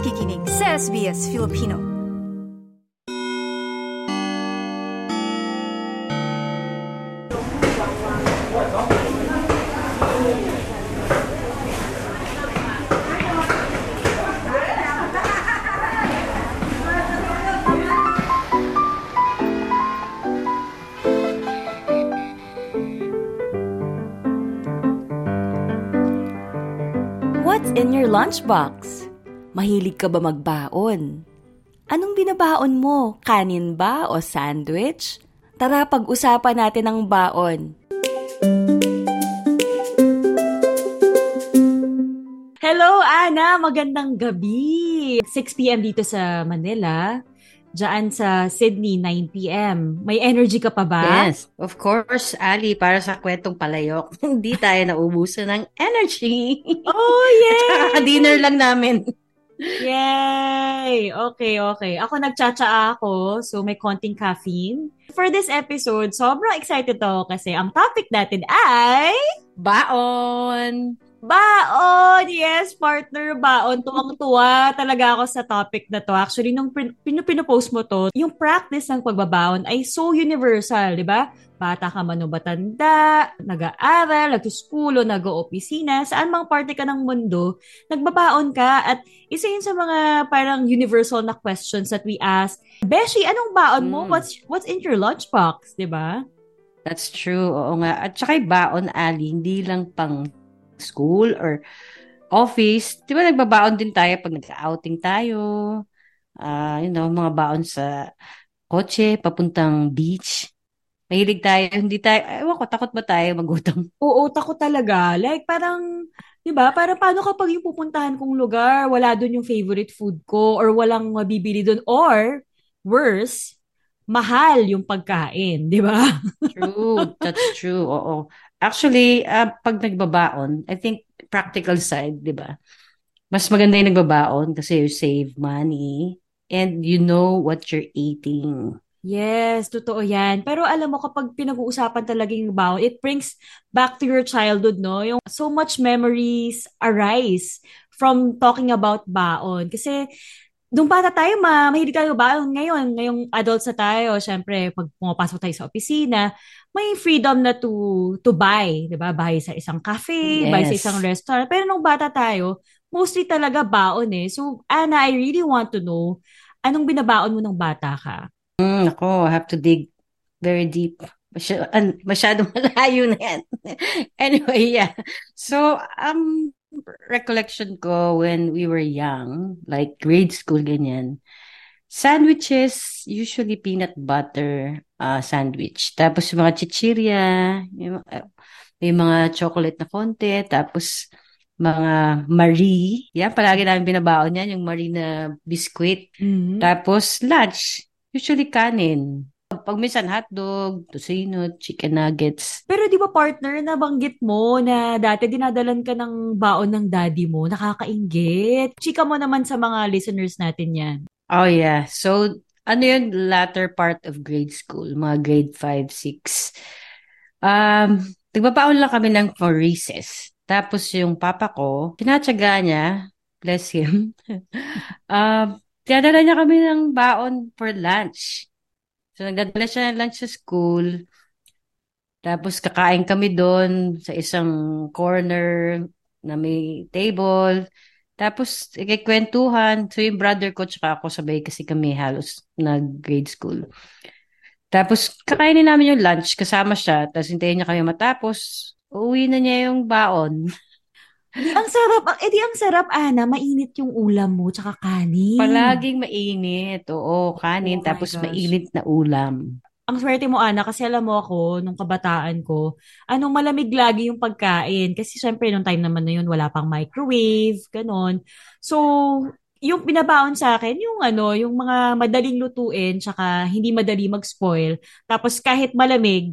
nakikinig sa SBS Filipino. What's in your lunchbox? Mahilig ka ba magbaon? Anong binabaon mo? Kanin ba o sandwich? Tara pag-usapan natin ang baon. Hello, Ana! Magandang gabi! 6pm dito sa Manila. Diyan sa Sydney, 9pm. May energy ka pa ba? Yes, of course, Ali, para sa kwentong palayok, hindi tayo naubusan ng energy. Oh, yay! Kaka-dinner lang namin. Yay! Okay, okay. Ako nagtsatsa ako, so may konting caffeine. For this episode, sobrang excited ako kasi ang topic natin ay... Baon! Baon! Yes, partner, baon. Tuwang-tuwa talaga ako sa topic na to. Actually, nung pin- pin- pinopost mo to, yung practice ng pagbabaon ay so universal, di ba? Bata ka man o batanda, nag-aaral, nag-school o nag-opisina, saan mang parte ka ng mundo, nagbabaon ka at isa yun sa mga parang universal na questions that we ask. Beshi, anong baon mo? Mm. What's what's in your lunchbox, di ba? That's true, oo nga. At saka yung baon, Ali, hindi lang pang school or office. Di ba nagbabaon din tayo pag nag-outing tayo? Ah, you know, mga baon sa kotse, papuntang beach. Mahilig tayo, hindi tayo, ewan ko, takot ba tayo magutom? Oo, takot talaga. Like, parang, di ba, parang paano kapag yung pupuntahan kong lugar, wala doon yung favorite food ko, or walang mabibili doon, or, worse, mahal yung pagkain, di ba? True, that's true. Oo. Actually, ah, pag nagbabaon, I think practical side, 'di ba? Mas maganda yung nagbabaon kasi you save money and you know what you're eating. Yes, totoo yan. Pero alam mo, kapag pinag-uusapan talaga yung baon, it brings back to your childhood, no? Yung so much memories arise from talking about baon. Kasi, Nung bata tayo, ma mahilig tayo ba? Ngayon, ngayong adults na tayo, syempre, pag pumapasok tayo sa opisina, may freedom na to to buy, 'di ba? Buy sa isang cafe, buy sa Yes. isang restaurant. Pero nung bata tayo, mostly talaga baon eh. So, Anna, I really want to know, anong binabaon mo nung bata ka? Mm, ako, I have to dig very deep. Masy- masyadong malayo na yan. Anyway, yeah. So, um, recollection ko when we were young, like grade school, ganyan, sandwiches, usually peanut butter uh, sandwich. Tapos yung mga chichirya, yung, uh, may mga chocolate na konti, tapos mga Marie. Yan, palagi namin binabaon yan, yung Marie na biscuit. Mhm. Tapos lunch, usually kanin. Pag minsan hotdog, tocino, chicken nuggets. Pero di ba partner, nabanggit mo na dati dinadalan ka ng baon ng daddy mo, nakakainggit. Chika mo naman sa mga listeners natin yan. Oh yeah. So, ano yun, latter part of grade school, mga grade 5, 6. Um, nagbabaon lang kami ng for recess. Tapos yung papa ko, tinatsaga niya, bless him, um, tinadala niya kami ng baon for lunch. So, nagdadala siya ng lunch sa school. Tapos, kakain kami doon sa isang corner na may table. Tapos, ikikwentuhan. So, yung brother ko tsaka ako sabay kasi kami halos nag-grade school. Tapos, kakainin namin yung lunch. Kasama siya. Tapos, hintayin niya kami matapos. Uuwi na niya yung baon. Ang sarap, ang- eh di ang sarap, Ana, mainit yung ulam mo, tsaka kanin. Palaging mainit. Oo, kanin. Oh tapos, gosh. mainit na ulam. Ang swerte mo, Ana, kasi alam mo ako, nung kabataan ko, anong malamig lagi yung pagkain. Kasi syempre, nung time naman na yun, wala pang microwave, ganon. So, yung binabaon sa akin, yung ano, yung mga madaling lutuin, tsaka hindi madali mag-spoil. Tapos kahit malamig,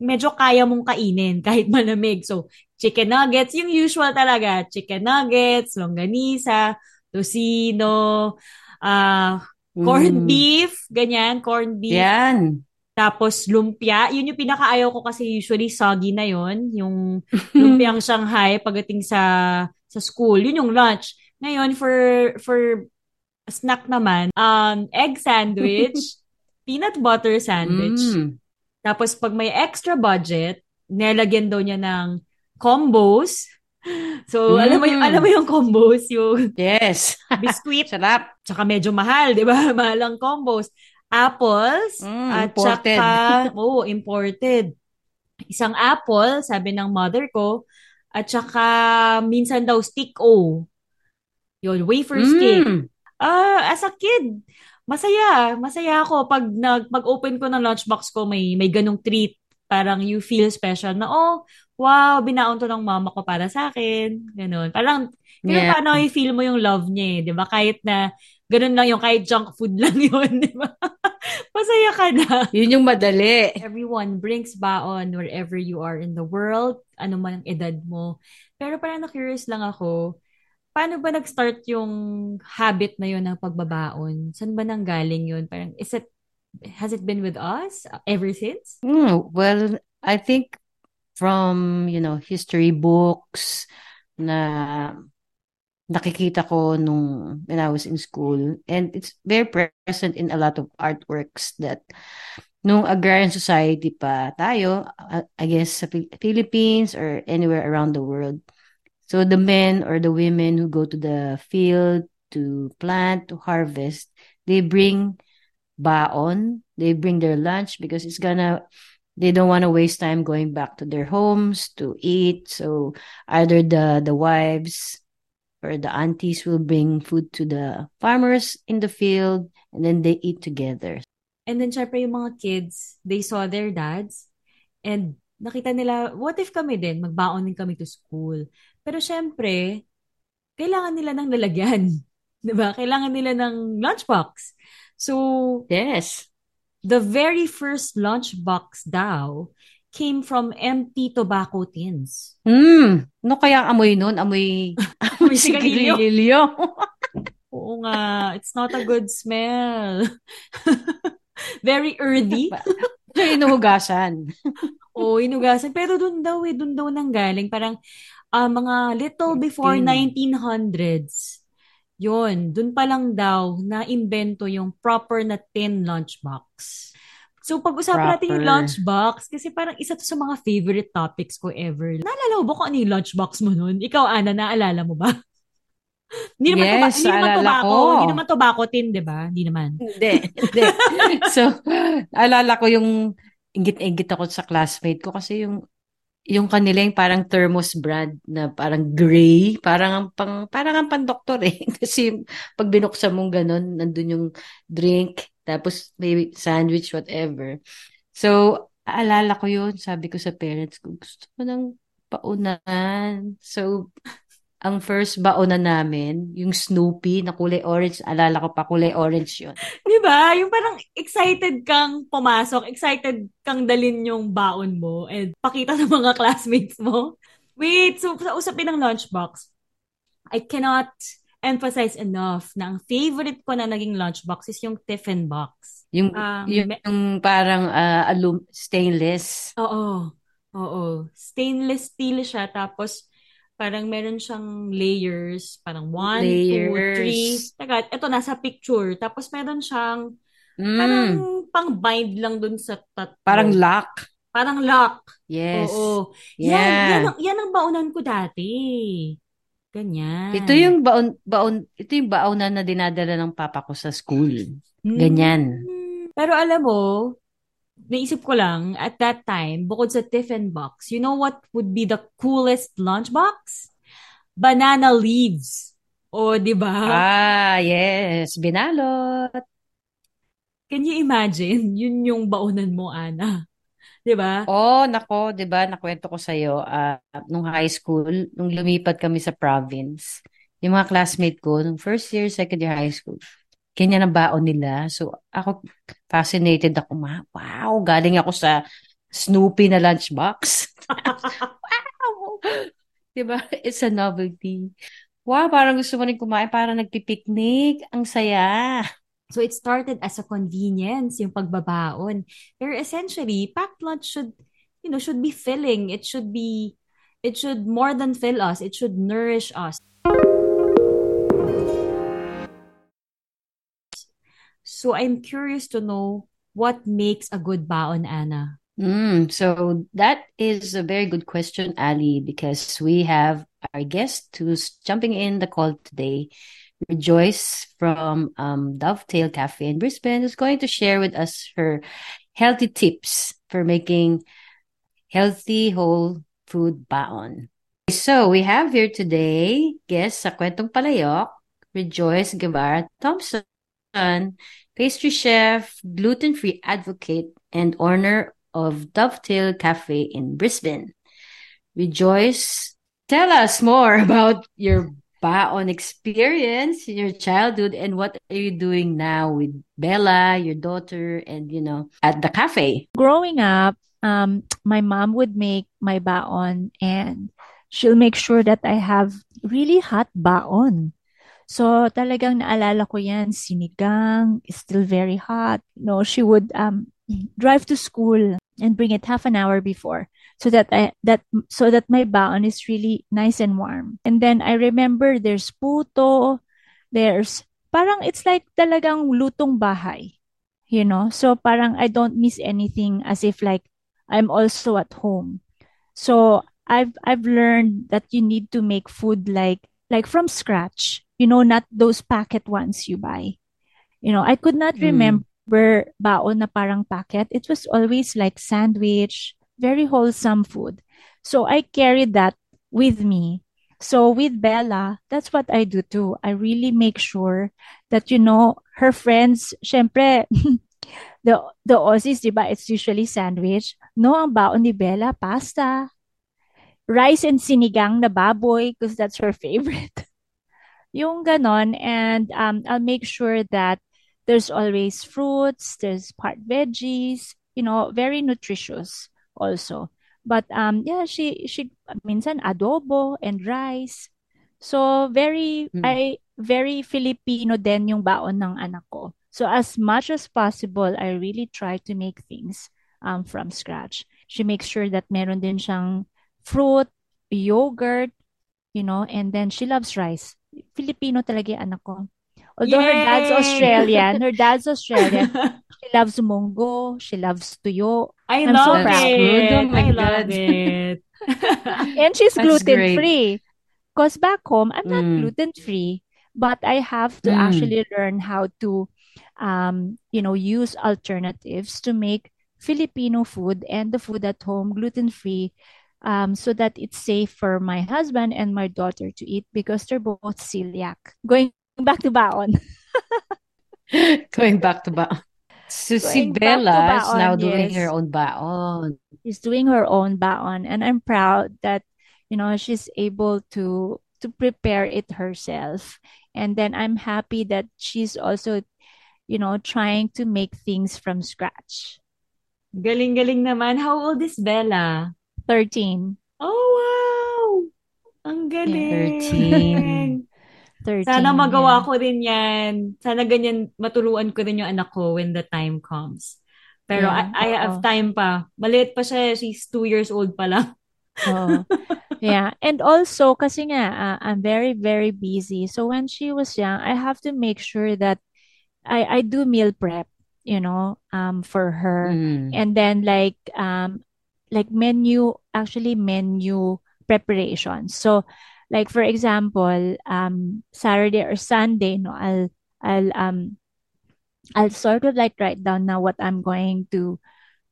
medyo kaya mong kainin kahit malamig. So, chicken nuggets, yung usual talaga. Chicken nuggets, longganisa, tocino, ah corned Mm. beef, ganyan, corned beef. Yan. Tapos lumpia, yun yung pinakaayaw ko kasi usually soggy na yun, yung lumpiang Shanghai pagdating sa sa school, yun yung lunch. Ngayon for for snack naman, um, egg sandwich, peanut butter sandwich. Mm. Tapos pag may extra budget, nilagyan daw niya ng combos. So, alam mo yung, Mm. alam mo yung combos, yung Yes. biscuit, Sarap. tsaka medyo mahal, di ba? Mahal ang combos. Apples, Mm, at imported. tsaka, oo, imported. Isang apple, sabi ng mother ko, at tsaka minsan daw stick O. Yun, wafer stick. Mm. Ah, as a kid, masaya. Masaya ako pag nag pag-open ko ng lunchbox ko, may may ganong treat. Parang you feel special na, oh, wow, binaon to ng mama ko para sa akin. Ganon. Parang, pero Yeah. paano i-feel mo yung love niya eh, di ba? Kahit na, ganun lang yung, kahit junk food lang yun, di ba? Masaya ka na. Yun yung madali. Everyone brings baon wherever you are in the world, ano man ang edad mo. Pero parang na-curious lang ako, paano ba nag-start yung habit na yun ng pagbabaon? Saan ba nang galing yun? Parang, is it, has it been with us ever since? Mm, well, I think from, you know, history books na nakikita ko nung when I was in school and it's very present in a lot of artworks that nung agrarian society pa tayo, uh, I guess sa Philippines or anywhere around the world. So the men or the women who go to the field to plant, to harvest, they bring baon, they bring their lunch because it's gonna they don't want to waste time going back to their homes to eat. So either the the wives or the aunties will bring food to the farmers in the field and then they eat together. And then, syempre, yung mga kids, they saw their dads and nakita nila, what if kami din, magbaon din kami to school. Pero syempre, kailangan nila ng lalagyan. 'Di ba? Kailangan nila ng lunchbox. So, Yes. the very first lunchbox daw came from empty tobacco tins. Hmm. No kaya amoy nun? Amoy, Amoy sigarilyo. Oo nga, it's not a good smell. Very earthy. So, inuhugasan. Oo, inugasan. Pero dun daw eh, dun daw nanggaling. Parang ah, mga little before Tin. 1900s. Yun, dun pa lang daw na-invento yung proper na tin lunchbox. So, pag-usapan natin yung Proper. lunchbox, kasi parang isa to sa mga favorite topics ko ever. Naalala mo ba kung ano yung lunchbox mo nun? Ikaw, Ana, naalala mo ba? Hindi naman, tuba- Yes, hindi naman tobacco. ko. Hindi naman tobacco tin, di ba? Hindi naman. Hindi, hindi. So, alala ko yung ingit-ingit ako sa classmate ko kasi yung yung kanila yung parang thermos brand na parang gray, parang ang pang parang ang pandoktor eh. Kasi pag binuksan mong ganun, nandun yung drink, tapos maybe sandwich, whatever. So, aalala ko yun, sabi ko sa parents ko, gusto ko ng paunan. So, ang first baonan namin, yung Snoopy na kulay orange, alala ko pa kulay orange yun. Di ba? Yung parang excited kang pumasok, excited kang dalin yung baon mo and pakita sa mga classmates mo. Wait, so sa usapin ng lunchbox, I cannot emphasize enough na ang favorite ko na naging lunchbox is yung tiffin box. Yung, Um, yung, yung parang ah, alum, stainless. Oo. Oo. Stainless steel siya. Tapos, parang meron siyang layers. Parang one, two, Layers. three. Teka, ito nasa picture. Tapos meron siyang Mm, parang pang-bind lang dun sa tatlo. parang lock. Parang lock. Yes. Oo. Yan, Yeah. yan, ang, yan ang baunan ko dati. Ganyan. Ito yung baon, baon, ito yung baonan na dinadala ng papa ko sa school. Ganyan. Hmm. Pero alam mo, naisip ko lang, at that time, bukod sa tiffin box, you know what would be the coolest lunchbox? Banana leaves. O, di ba? Ah, yes. Binalot. Can you imagine? Yun yung baunan mo, Ana. Di ba? Oh, nako, 'di ba? Nakwento ko sa iyo nung high school, nung lumipat kami sa province. Yung mga classmate ko nung first year, second year high school. Kanya ang baon nila. So ako fascinated ako, ma. Wow, galing ako sa Snoopy na lunchbox. wow. 'Di ba? It's a novelty. Wow, parang gusto mo rin kumain, parang nagpipiknik. Ang saya. So it started as a convenience, yung pagbabaon. Pero essentially, packed lunch should, you know, should be filling. It should be, it should more than fill us. It should nourish us. So I'm curious to know what makes a good baon, Anna. Mm, so that is a very good question, Ali, because we have our guest who's jumping in the call today, Rejoice from um, Dovetail Cafe in Brisbane, who's going to share with us her healthy tips for making healthy whole food baon. So we have here today guest sa Kwentong Palayok, Rejoice Guevara Thompson, pastry chef, gluten-free advocate, and owner of Dovetail Cafe in Brisbane. Rejoice, tell us more about your baon experience in your childhood and what are you doing now with Bella, your daughter, and you know, at the cafe? Growing up, um, my mom would make my baon and she'll make sure that I have really hot baon. So talagang naalala ko yan, sinigang, still very hot. No, she would um drive to school and bring it half an hour before so that I that so that my baon is really nice and warm. And then I remember there's puto, there's parang it's like talagang lutong bahay. You know? So parang I don't miss anything as if like I'm also at home. So I've I've learned that you need to make food like like from scratch. You know, not those packet ones you buy. You know, I could not Mm. remember baon na parang packet. It was always like sandwich, very wholesome food. So I carried that with me. So with Bella, that's what I do too. I really make sure that, you know, her friends, syempre, the, the Aussies, di ba, it's usually sandwich. No, ang baon ni Bella, pasta. Rice and sinigang na baboy because that's her favorite. yung ganon. And um, I'll make sure that there's always fruits, there's part veggies, you know, very nutritious also. But um, yeah, she she minsan adobo and rice. So very Mm. I very Filipino din yung baon ng anak ko. So as much as possible, I really try to make things um, from scratch. She makes sure that meron din siyang fruit, yogurt, you know, and then she loves rice. Filipino talaga yung anak ko. Although her dad's Yay! Australian, her dad's Australian, she loves munggo, she loves tuyo, I I'm so love proud. it. Oh my I love God. it. and she's gluten free. Because back home, I'm not Mm. gluten free, but I have to Mm. actually learn how to, um, you know, use alternatives to make Filipino food and the food at home gluten free, um, so that it's safe for my husband and my daughter to eat because they're both celiac. Going back to baon. Going back to baon. So si Going back to Bella is now doing yes. her own baon. she's doing her own baon and I'm proud that you know she's able to to prepare it herself and then I'm happy that she's also you know trying to make things from scratch Galing-galing naman. How old is Bella? 13 Oh, wow! Ang galing. 13 Sana magawa yeah. ko rin yan. Sana ganyan matuluan ko rin yung anak ko when the time comes. Pero Yeah, I, I have time pa. Maliit pa siya. She's two years old pa lang. Oo. yeah and also kasi nga uh, I'm very very busy so when she was young I have to make sure that I I do meal prep you know um for her Mm. and then like um like menu actually menu preparation. So like for example um Saturday or Sunday no I'll I'll um I'll sort of like write down now what I'm going to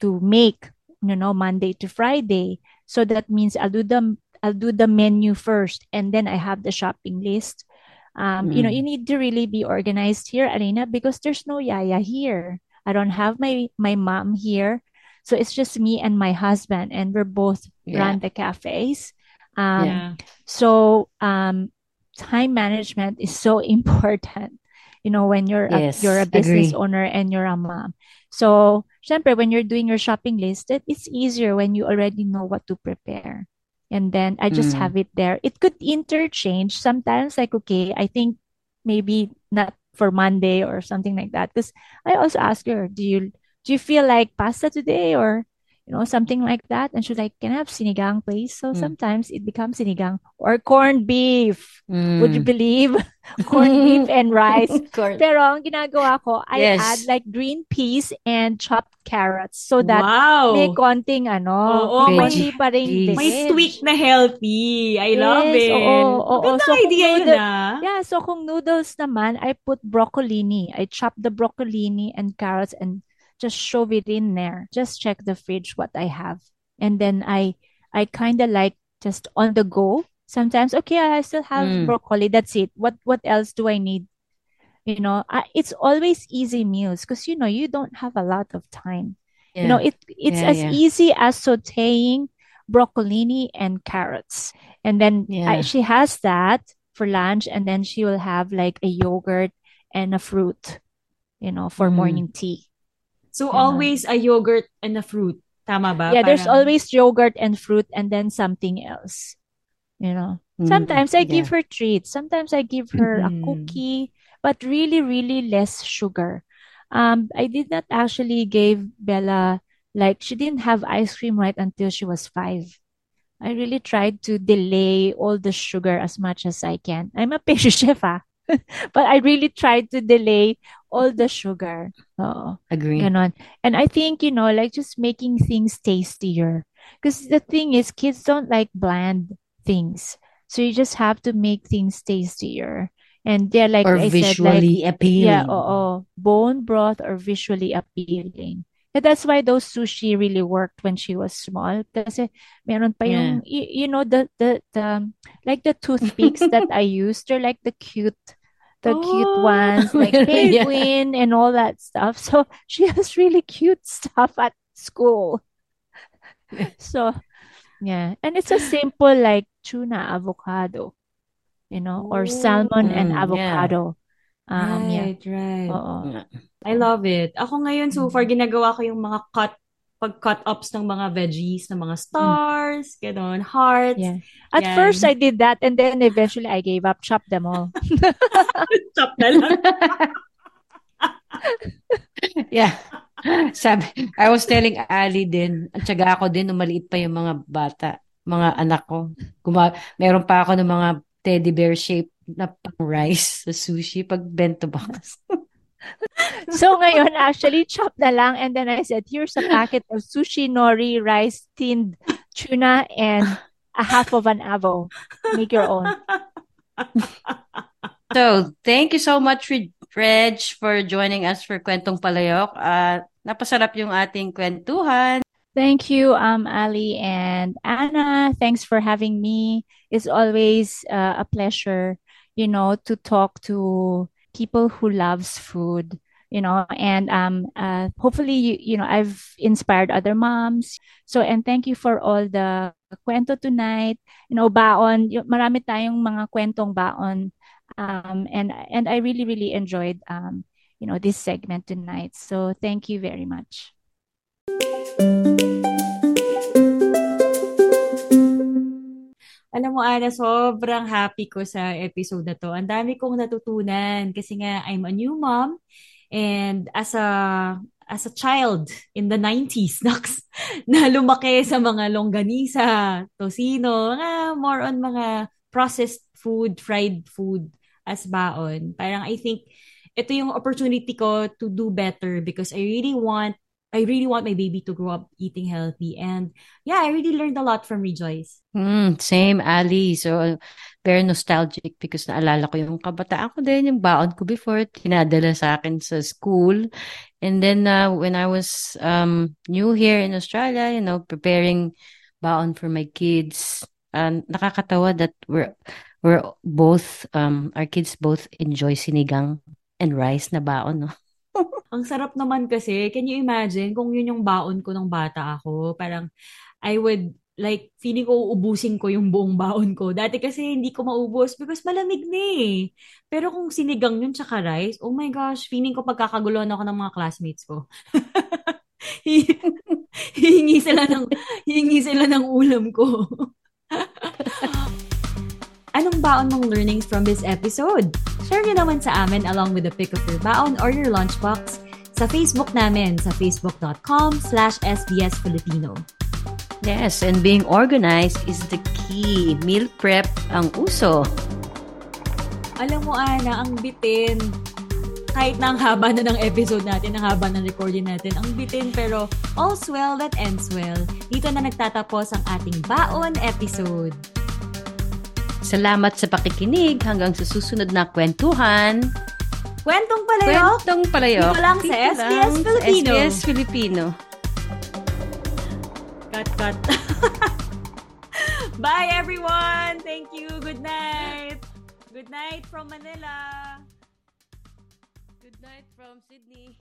to make you know Monday to Friday. So that means I'll do the I'll do the menu first and then I have the shopping list. Um you know you Mm. need to really be organized here Alina because there's no yaya here. I don't have my my mom here so it's just me and my husband and we're both Yeah. run the cafes um Yeah. so um time management is so important you know when you're a, you're a business agree. owner and you're a mom so syempre when you're doing your shopping list it, it's easier when you already know what to prepare and then I just Mm. have it there it could interchange sometimes like okay I think maybe not for Monday or something like that because I also ask her do you do you feel like pasta today or you know, something like that. And she's like, can I have sinigang, please? So Mm. sometimes it becomes sinigang or corned beef. Mm. Would you believe? corned beef and rice. Corn. Pero ang ginagawa ko, I Yes. add like green peas and chopped carrots so that wow. may konting ano, Oo, may may- pa rin May tweak na healthy. I love it. oo, oo. Magandang So, idea yun noodle- ah. Yeah, so kung noodles naman, I put broccolini. I chop the broccolini and carrots and just shove it in there. Just check the fridge what I have. And then I I kind of like just on the go. Sometimes, okay, I still have Mm. broccoli. That's it. What what else do I need? You know, I, it's always easy meals because you know you don't have a lot of time. You know, it it's Yeah, as yeah. easy as sautéing broccolini and carrots. And then Yeah. I, she has that for lunch, and then she will have like a yogurt and a fruit, you know, for Mm. morning tea. So, Ganon. always a yogurt and a fruit. Tama ba? yeah, there's always yogurt and fruit, and then something else. You know, Mm, sometimes I yeah. give her treats. Sometimes I give her a Mhm. cookie, but really, really less sugar. Um, I did not actually give Bella like she didn't have ice cream right until she was five. I really tried to delay all the sugar as much as I can. I'm a pastry chef, ah. but I really tried to delay all the sugar. Oo. Agree. Ganon. And I think, you know, like just making things tastier. Because the thing is, kids don't like bland things. So you just have to make things tastier. And they're like or I said, like, visually appealing. yeah, oo. Bone broth or visually appealing. And that's why those sushi really worked when she was small. Kasi meron pa yung, y- you know, the, the, the, like the toothpicks that I used, they're like the cute, the cute Oh. ones, like Yeah. and all that stuff. So she has really cute stuff at school. So, yeah. And it's a simple like tuna avocado, you know, or salmon and Mm, yeah. avocado. Um, yeah. right, right. Oo. Yeah. I love it. Ako ngayon, so far, ginagawa ko yung mga cut, pag-cut ups ng mga veggies, ng mga stars, ganon, hearts. Yeah. At Yan. first, I did that, and then eventually I gave up, chopped them all. Chop na lang. Yeah. Sabi, I was telling Ali din, at syaga ako din, nung maliit pa yung mga bata, mga anak ko. Guma meron pa ako ng mga teddy bear shape na pang rice sa sushi pag bento box. So ngayon, actually, chop na lang. And then I said, here's a packet of sushi nori, rice, tinned tuna, and a half of an avo. Make your own. So, thank you so much, Reg, for joining us for Kwentong Palayok. Uh, napasarap yung ating kwentuhan. Thank you, um, Ali and Anna. Thanks for having me. It's always uh, a pleasure, you know, to talk to people who loves food, you know, and um, uh, hopefully, you, you know, I've inspired other moms. So, and thank you for all the kwento tonight. You know, baon, y- marami tayong mga kwentong baon. Um, and and I really, really enjoyed, um, you know, this segment tonight. So, thank you very much. Alam mo, Ana, sobrang happy ko sa episode na to. Ang dami kong natutunan kasi nga I'm a new mom and as a as a child in the 90s, naks, na lumaki sa mga longganisa, tocino, mga more on mga processed food, fried food as baon. Parang I think ito yung opportunity ko to do better because I really want I really want my baby to grow up eating healthy. And yeah, I really learned a lot from Rejoice. Hmm, same, Ali. So, very nostalgic because naalala ko yung kabataan ko din, yung baon ko before, tinadala sa akin sa school. And then, uh, when I was um, new here in Australia, you know, preparing baon for my kids, uh, nakakatawa that we're, we're both, um, our kids both enjoy sinigang and rice na baon, no? Ang sarap naman kasi, can you imagine kung yun yung baon ko nung bata ako? Parang, I would, like, feeling ko uubusin ko yung buong baon ko. Dati kasi hindi ko maubos because malamig na eh. Pero kung sinigang yun tsaka rice, oh my gosh, feeling ko pagkakaguluhan ako ng mga classmates ko. Hi- hihingi sila ng, hihingi sila ng ulam ko. Anong baon mong learnings from this episode? Share nyo naman sa amin along with the pic of your baon or your lunchbox sa Facebook namin sa facebook.com slash sbsfilipino. Yes, and being organized is the key. Meal prep ang uso. Alam mo, Ana, ang bitin. Kahit na ang haba na ng episode natin, ang haba ng recording natin, ang bitin pero all's well that ends well. Dito na nagtatapos ang ating baon episode. Salamat sa pakikinig hanggang sa susunod na kwentuhan. Kwentong palayok. Kwentong palayok. Dito lang sa Dito SBS lang sa Filipino. SBS Filipino. Cut, cut. Bye, everyone. Thank you. Good night. Good night from Manila. Good night from Sydney.